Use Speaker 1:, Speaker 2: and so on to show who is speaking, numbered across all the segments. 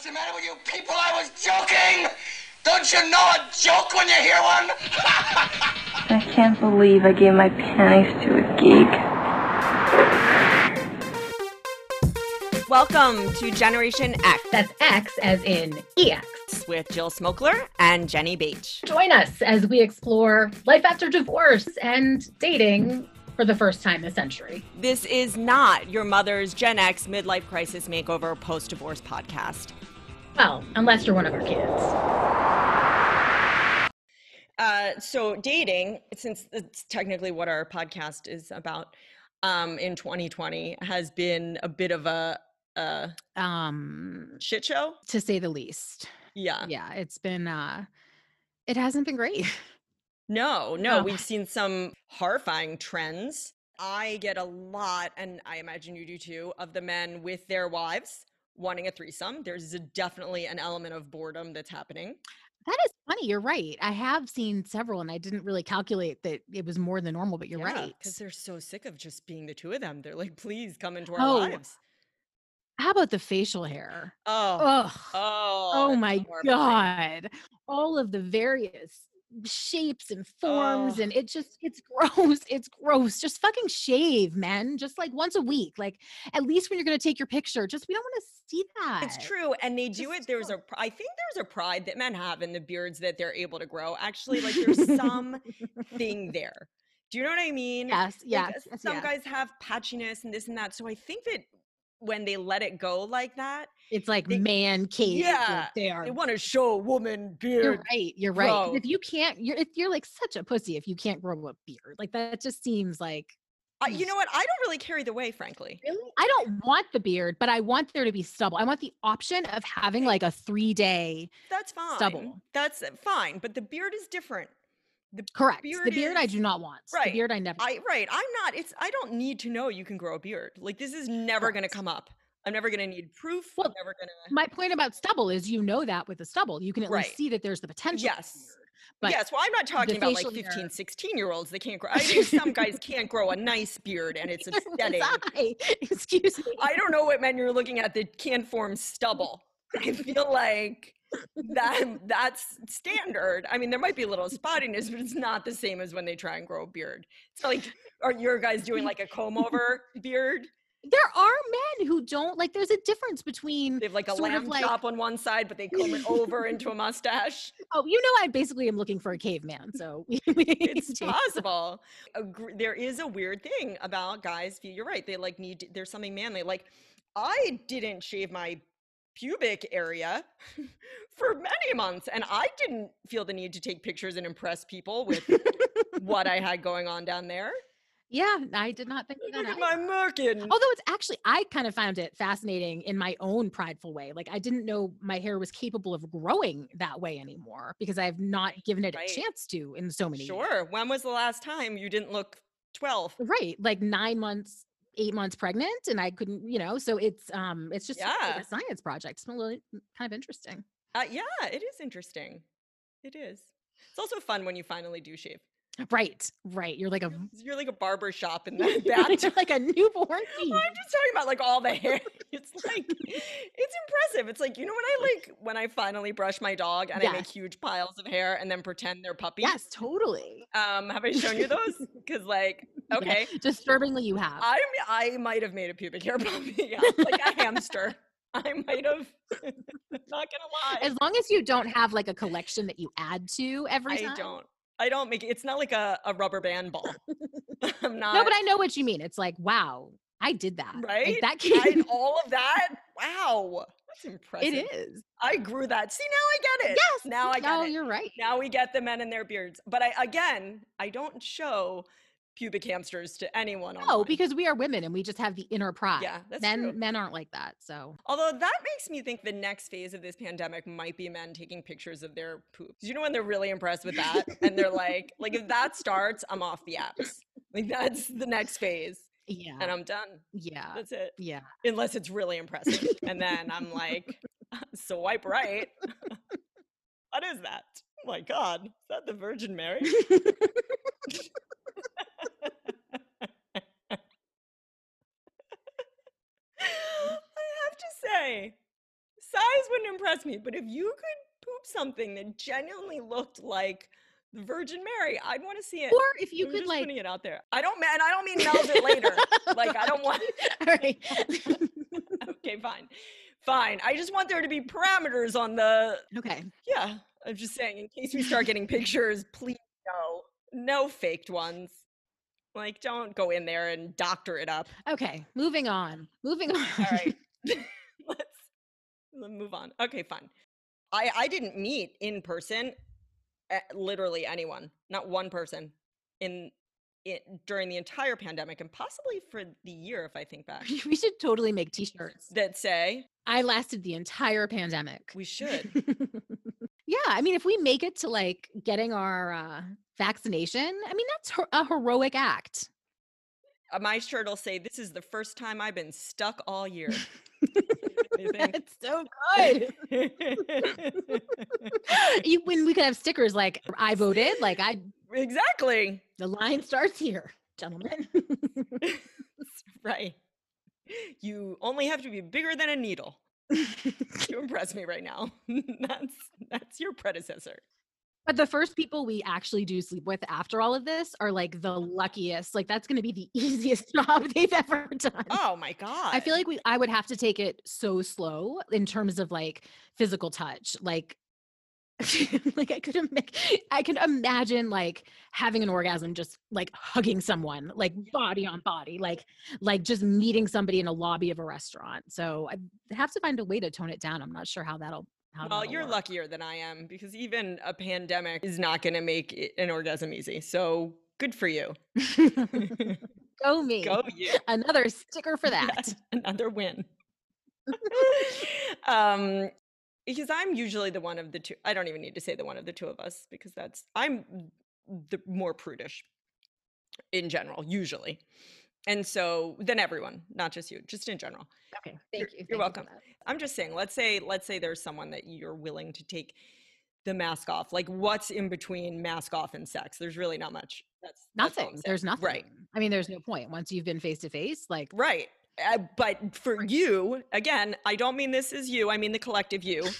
Speaker 1: What's the matter with you people? I was joking! Don't you know a joke when you hear one?
Speaker 2: I can't believe I gave my panties to a geek.
Speaker 3: Welcome to Generation X.
Speaker 4: That's X as in EX.
Speaker 3: With Jill Smokler and Jenny Beach.
Speaker 4: Join us as we explore life after divorce and dating for the first time this century.
Speaker 3: This is not your mother's Gen X midlife crisis makeover post divorce podcast.
Speaker 4: Well, unless you're one of our kids.
Speaker 3: Uh, so, dating, since it's technically what our podcast is about um, in 2020, has been a bit of a uh
Speaker 5: um
Speaker 3: shit show?
Speaker 5: to say the least.
Speaker 3: Yeah.
Speaker 5: Yeah it's been uh it hasn't been great.
Speaker 3: No no, no. we've seen some horrifying trends. I get a lot and i imagine you do too of the men with their wives wanting a threesome there's a, definitely an element of boredom that's happening
Speaker 5: that is funny. You're right. I have seen several and I didn't really calculate that it was more than normal, but you're yeah, right.
Speaker 3: Because they're so sick of just being the two of them. They're like, please come into our
Speaker 5: oh,
Speaker 3: lives.
Speaker 5: How about the facial hair?
Speaker 3: Oh,
Speaker 5: Ugh.
Speaker 3: oh,
Speaker 5: oh my god! All of the various shapes and forms
Speaker 3: oh.
Speaker 5: and it just it's gross it's gross. Just fucking shave men just like once a week like at least when you're going to take your picture just we don't want to see that.
Speaker 3: it's true and they do it there's a i think there's a pride that men have in the beards that they're able to grow. Actually like there's some thing there. Do you know what i mean?
Speaker 5: Yes yes
Speaker 3: like, some
Speaker 5: yes.
Speaker 3: guys have patchiness and this and that so i think that when they let it go like that.
Speaker 5: It's like they, man cave.
Speaker 3: Yeah,
Speaker 5: like they are.
Speaker 3: They want to show a woman beard.
Speaker 5: You're right. You're right. If you can't, you're if you're like such a pussy if you can't grow a beard. Like that just seems like.
Speaker 3: Uh, you know what? I don't really carry the way, frankly.
Speaker 5: Really? I don't want the beard, but I want there to be stubble. I want the option of having like a three day.
Speaker 3: That's fine.
Speaker 5: Stubble.
Speaker 3: That's fine, but the beard is different.
Speaker 5: The Correct. Beard the beard is, I do not want.
Speaker 3: Right.
Speaker 5: The beard I never.
Speaker 3: I right. I'm not. It's. I don't need to know you can grow a beard. Like this is never right. going to come up. I'm never going to need proof.
Speaker 5: Well,
Speaker 3: I'm never going to.
Speaker 5: My point about stubble is you know that with the stubble, you can at
Speaker 3: right.
Speaker 5: least see that there's the potential.
Speaker 3: Yes. But yes, well, I'm not talking about like 15, hair. 16 year olds that can't grow. I think some guys can't grow a nice beard and it's upsetting.
Speaker 5: Excuse me.
Speaker 3: I don't know what men you're looking at that can't form stubble. I feel like that that's standard. I mean, there might be a little spottiness, but it's not the same as when they try and grow a beard. It's like, are your guys doing like a comb over beard?
Speaker 5: there are men who don't like there's a difference between
Speaker 3: they have like a lamb like, chop on one side but they comb it over into a mustache
Speaker 5: oh you know i basically am looking for a caveman so
Speaker 3: it's possible there is a weird thing about guys you're right they like need there's something manly like i didn't shave my pubic area for many months and i didn't feel the need to take pictures and impress people with what i had going on down there
Speaker 5: yeah, I did not think
Speaker 3: Look
Speaker 5: that.
Speaker 3: at my merkin.
Speaker 5: Although it's actually, I kind of found it fascinating in my own prideful way. Like I didn't know my hair was capable of growing that way anymore because I've not given it right. a chance to in so many.
Speaker 3: Sure.
Speaker 5: Years.
Speaker 3: When was the last time you didn't look twelve?
Speaker 5: Right, like nine months, eight months pregnant, and I couldn't, you know. So it's um, it's just
Speaker 3: yeah.
Speaker 5: a science project. It's really mm, kind of interesting.
Speaker 3: Uh, yeah, it is interesting. It is. It's also fun when you finally do shave.
Speaker 5: Right, right. You're like a
Speaker 3: you're like a barber shop in the back.
Speaker 5: you're like a newborn.
Speaker 3: I'm just talking about like all the hair. It's like it's impressive. It's like you know when I like when I finally brush my dog and yes. I make huge piles of hair and then pretend they're puppies.
Speaker 5: Yes, totally.
Speaker 3: Um, have I shown you those? Because like okay,
Speaker 5: yeah, disturbingly you have.
Speaker 3: I I might have made a pubic hair puppy, yeah, like a hamster. I might have. not gonna lie.
Speaker 5: As long as you don't have like a collection that you add to every
Speaker 3: I
Speaker 5: time.
Speaker 3: I don't. I don't make it. It's not like a, a rubber band ball. I'm not.
Speaker 5: No, but I know what you mean. It's like, wow, I did that.
Speaker 3: Right?
Speaker 5: Like that
Speaker 3: came... all of that. Wow. That's impressive.
Speaker 5: It is.
Speaker 3: I grew that. See, now I get it.
Speaker 5: Yes.
Speaker 3: Now I get
Speaker 5: no,
Speaker 3: it.
Speaker 5: you're right.
Speaker 3: Now we get the men and their beards. But I again, I don't show pubic hamsters to anyone.
Speaker 5: No,
Speaker 3: online.
Speaker 5: because we are women and we just have the inner pride.
Speaker 3: Yeah, that's
Speaker 5: men.
Speaker 3: true.
Speaker 5: Men aren't like that. So,
Speaker 3: although that makes me think the next phase of this pandemic might be men taking pictures of their poops. You know when they're really impressed with that, and they're like, like if that starts, I'm off the apps. Like that's the next phase.
Speaker 5: Yeah.
Speaker 3: And I'm done.
Speaker 5: Yeah.
Speaker 3: That's it.
Speaker 5: Yeah.
Speaker 3: Unless it's really impressive, and then I'm like, swipe right. what is that? Oh my God, is that the Virgin Mary? Size wouldn't impress me, but if you could poop something that genuinely looked like the Virgin Mary, I'd want to see it.
Speaker 5: Or if you
Speaker 3: I'm
Speaker 5: could like
Speaker 3: putting it out there. I don't man, and I don't mean melt it later. like I don't want
Speaker 5: All right.
Speaker 3: okay, fine. Fine. I just want there to be parameters on the
Speaker 5: okay.
Speaker 3: yeah. I'm just saying in case we start getting pictures, please no. No faked ones. Like don't go in there and doctor it up.
Speaker 5: Okay. Moving on. Moving on.
Speaker 3: All right. Let's, move on. Okay, fine. I I didn't meet in person eh, literally anyone, not one person in it during the entire pandemic and possibly for the year if I think back.
Speaker 5: we should totally make t-shirts.
Speaker 3: That say
Speaker 5: I lasted the entire pandemic.
Speaker 3: we should.
Speaker 5: yeah, I mean if we make it to like getting our uh vaccination, I mean that's her- a heroic act.
Speaker 3: Uh, my shirt will say, "This is the first time I've been stuck all year." You?
Speaker 5: That's so good. you, when we could have stickers like I voted, like I
Speaker 3: exactly.
Speaker 5: the line starts here, gentlemen.
Speaker 3: right. You only have to be bigger than a needle to impress me right now. that's that's your predecessor.
Speaker 5: But the first people we actually do sleep with after all of this are like the luckiest. Like that's going to be the easiest job they've ever done.
Speaker 3: Oh my god.
Speaker 5: I feel like we I would have to take it so slow in terms of like physical touch. Like like I could ima- I could imagine like having an orgasm just like hugging someone like body on body like like just meeting somebody in a lobby of a restaurant. So I have to find a way to tone it down. I'm not sure how that'll
Speaker 3: well, you're
Speaker 5: work.
Speaker 3: luckier than I am because even a pandemic is not going to make it- an orgasm easy. So good for you.
Speaker 5: Go me.
Speaker 3: Go you.
Speaker 5: Another sticker for that.
Speaker 3: Yes, another win. um, because I'm usually the one of the two. I don't even need to say the one of the two of us because that's I'm the more prudish in general, usually, and so then everyone, not just you, just in general.
Speaker 5: Okay. Thank you.
Speaker 3: you're
Speaker 5: thank you for
Speaker 3: welcome.
Speaker 5: that.
Speaker 3: I'm just saying, let's say let's say there's someone that you're willing to take the mask off. Like, what's in between mask off and sex? There's really not much. That's that's
Speaker 5: Nothing.
Speaker 3: saying.
Speaker 5: There's nothing.
Speaker 3: Right.
Speaker 5: I mean, there's no point once you've been face to face. Like,
Speaker 3: Right. Uh, but for you, again, I don't mean this is you. I mean the collective you.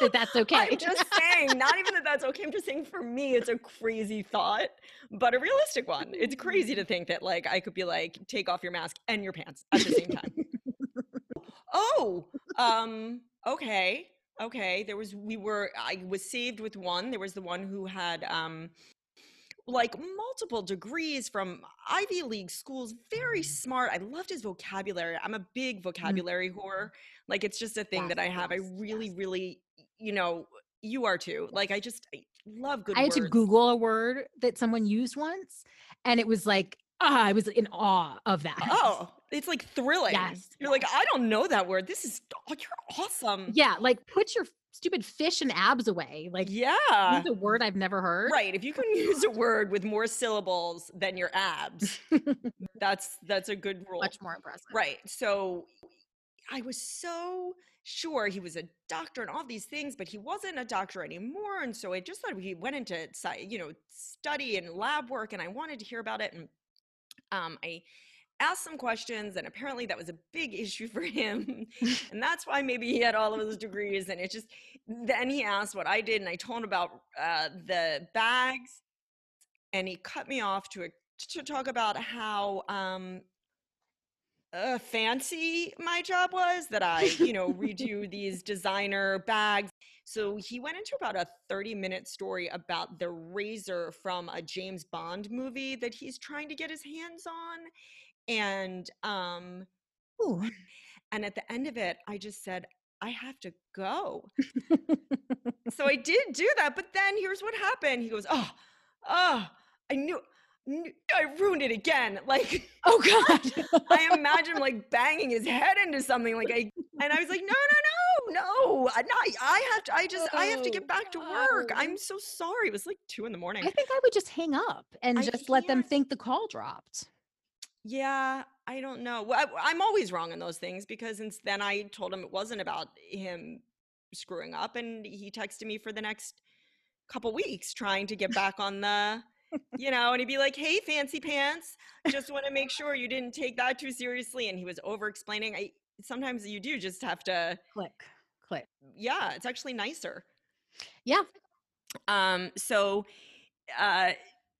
Speaker 5: That that's okay.
Speaker 3: I'm just saying, not even that that's okay. I'm just saying for me, it's a crazy thought, but a realistic one. It's crazy to think that like I could be like, take off your mask and your pants at the same time. oh, um, okay, okay. There was we were I was saved with one. There was the one who had um like multiple degrees from Ivy League schools, very smart. I loved his vocabulary. I'm a big vocabulary whore. Like it's just a thing that I
Speaker 5: Yes,
Speaker 3: have. I really,
Speaker 5: yes.
Speaker 3: really, you know, you are too. Like I just I love good
Speaker 5: I had
Speaker 3: words.
Speaker 5: to Google a word that someone used once, and it was like, ah, I was in awe of that.
Speaker 3: Oh, it's like thrilling.
Speaker 5: Yes,
Speaker 3: You're like, I don't know that word. This is oh, you're awesome.
Speaker 5: yeah, like put your stupid fish and abs away. Like,
Speaker 3: Yeah.
Speaker 5: use a word I've never heard.
Speaker 3: Right. If you can use a word with more syllables than your abs, that's that's a good rule.
Speaker 5: Much more impressive.
Speaker 3: Right. So I was so sure he was a doctor and all these things, but he wasn't a doctor anymore. And so I just thought he went into you know study and lab work, and I wanted to hear about it. And um, I asked some questions, and apparently that was a big issue for him, and that's why maybe he had all of those degrees. And it just then he asked what I did, and I told him about uh, the bags, and he cut me off to to talk about how um, uh, fancy my job was that I, you know, redo these designer bags. So he went into about a 30 minute story about the razor from a James Bond movie that he's trying to get his hands on. And um
Speaker 5: Ooh.
Speaker 3: and at the end of it, I just said, I have to go. so I did do that, but then here's what happened. He goes, Oh, oh, I knew, I ruined it again. Like
Speaker 5: oh God.
Speaker 3: I imagine like banging his head into something like I and I was like, no, no, no, no. I, I have to I just I have to
Speaker 5: Oh,
Speaker 3: get back to work. I'm so sorry. It was like two in the morning.
Speaker 5: I think I would just hang up and
Speaker 3: I
Speaker 5: just let them think the call dropped.
Speaker 3: Yeah, I don't know. Well, I, I'm always wrong in those things because since then I told him it wasn't about him screwing up, and he texted me for the next couple weeks trying to get back on the, you know, and he'd be like, "Hey, fancy pants, just want to make sure you didn't take that too seriously," and he was over explaining. I sometimes you do just have to
Speaker 5: Click. click.
Speaker 3: Yeah, it's actually nicer.
Speaker 5: Yeah.
Speaker 3: Um, so uh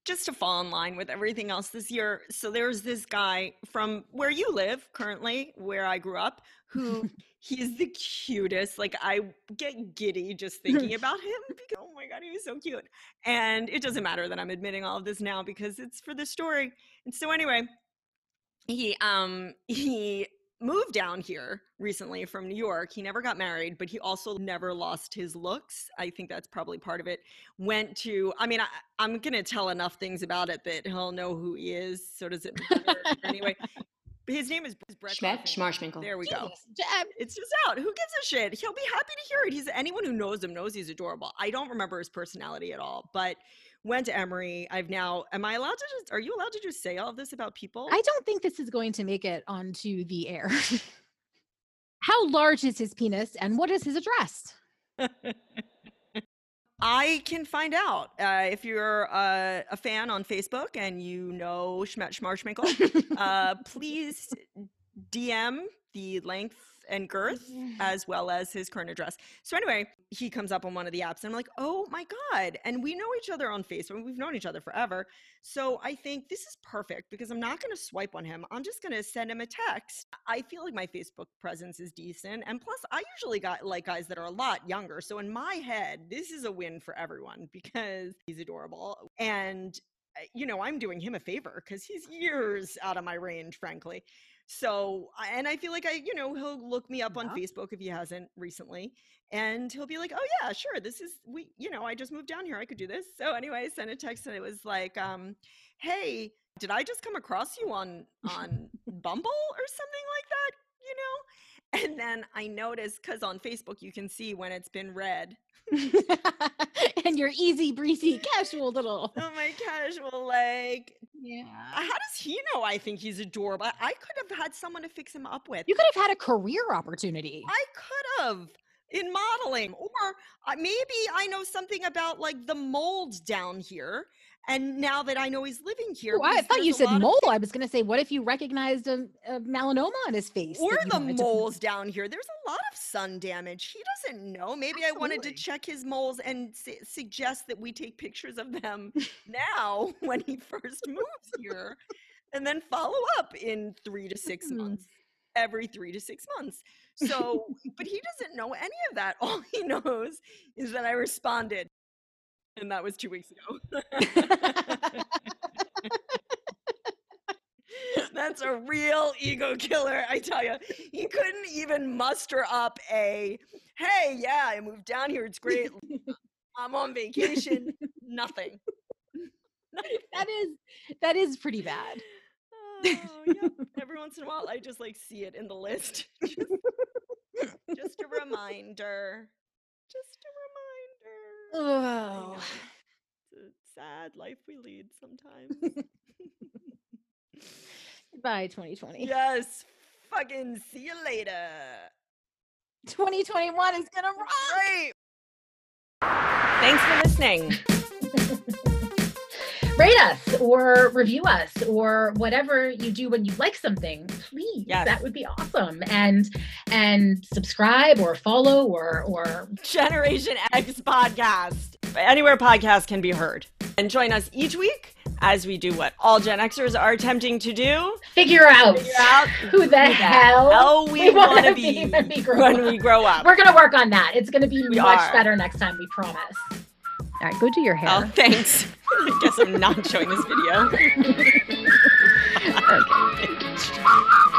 Speaker 3: just to fall in line with everything else this year. So there's this guy from where you live currently, where I grew up, who he's the cutest. Like I get giddy just thinking about him because oh my god, he was so cute. And it doesn't matter that I'm admitting all of this now because it's for the story. And so anyway, he um he moved down here recently from New York. He never got married, but he also never lost his looks. I think that's probably part of it. Went to, I mean, I, I'm going to tell enough things about it that he'll know who he is. So does it matter? anyway, his name is Brett.
Speaker 6: Schmarschminkle.
Speaker 3: There we go.
Speaker 5: J-
Speaker 3: It's just out. Who gives a shit? He'll be happy to hear it. He's anyone who knows him knows he's adorable. I don't remember his personality at all, but went to Emory. I've now. Am I allowed to just? Are you allowed to just say all of this about people?
Speaker 5: I don't think this is going to make it onto the air. How large is his penis and what is his address?
Speaker 3: I can find out uh, if you're uh, a fan on Facebook and you know Schmet Schmarschminkle. uh, please DM the length and girth mm-hmm. as well as his current address. So anyway, he comes up on one of the apps and I'm like, "Oh my god." And we know each other on Facebook. We've known each other forever. So I think this is perfect because I'm not going to swipe on him. I'm just going to send him a text. I feel like my Facebook presence is decent and plus I usually got like guys that are a lot younger. So in my head, this is a win for everyone because he's adorable and you know, I'm doing him a favor because he's years out of my range, frankly. So, and I feel like I, you know, he'll look me up on Facebook if he hasn't recently, and he'll be like, "Oh yeah, sure, this is we, you know, I just moved down here, I could do this." So anyway, I sent a text and it was like, um, "Hey, did I just come across you on on Bumble or something like that?" You know, and then I noticed because on Facebook you can see when it's been read.
Speaker 5: and your easy breezy casual little.
Speaker 3: Oh my casual like
Speaker 5: Yeah.
Speaker 3: How does he know I think he's adorable? I- could have had someone to fix him up with.
Speaker 5: You could have had a career opportunity.
Speaker 3: I could have in modeling, or uh, maybe I know something about like the mold down here. And now that I know he's living here,
Speaker 5: Oh, I thought you said mole. I was going to say, what if you recognized a, a melanoma on his face?
Speaker 3: or the
Speaker 5: wanted to-
Speaker 3: moles down here. There's a lot of sun damage. He doesn't know. Maybe I wanted to check his moles and su- suggest that we take pictures of them now when he first moves here, and then follow up in three to six
Speaker 5: Hmm.
Speaker 3: months. Every three to six months. So, but he doesn't know any of that. All he knows is that I responded, and that was two weeks ago. That's a real ego killer, I tell you. He couldn't even muster up a, hey, yeah, I moved down here. It's great. I'm on vacation. Nothing.
Speaker 5: that is that is pretty bad.
Speaker 3: Oh. Every once in a while, I just like see it in the list. just, just a reminder. Just a reminder.
Speaker 5: Oh.
Speaker 3: It's a sad life we lead sometimes.
Speaker 5: Bye 2020.
Speaker 3: yes. Fucking see you later.
Speaker 5: 2021 is gonna rock.
Speaker 3: Great. Thanks for listening.
Speaker 4: Rate us or review us or whatever you do when you like something, please.
Speaker 3: Yes.
Speaker 4: That would be awesome. And and subscribe or follow or or
Speaker 3: Generation X podcast. Anywhere podcasts can be heard. And join us each week as we do what all Gen Xers are attempting to do.
Speaker 4: figure out,
Speaker 3: Figure out
Speaker 4: who the hell,
Speaker 3: hell we,
Speaker 4: we wanna be
Speaker 3: be
Speaker 4: when we grow
Speaker 3: when
Speaker 4: up.
Speaker 3: we grow up.
Speaker 4: We're gonna work on that. It's gonna be
Speaker 3: We
Speaker 4: much
Speaker 3: are.
Speaker 4: better next time, we promise.
Speaker 5: All right, go do your hair.
Speaker 3: Oh, thanks. I guess I'm not showing this video.
Speaker 5: Okay.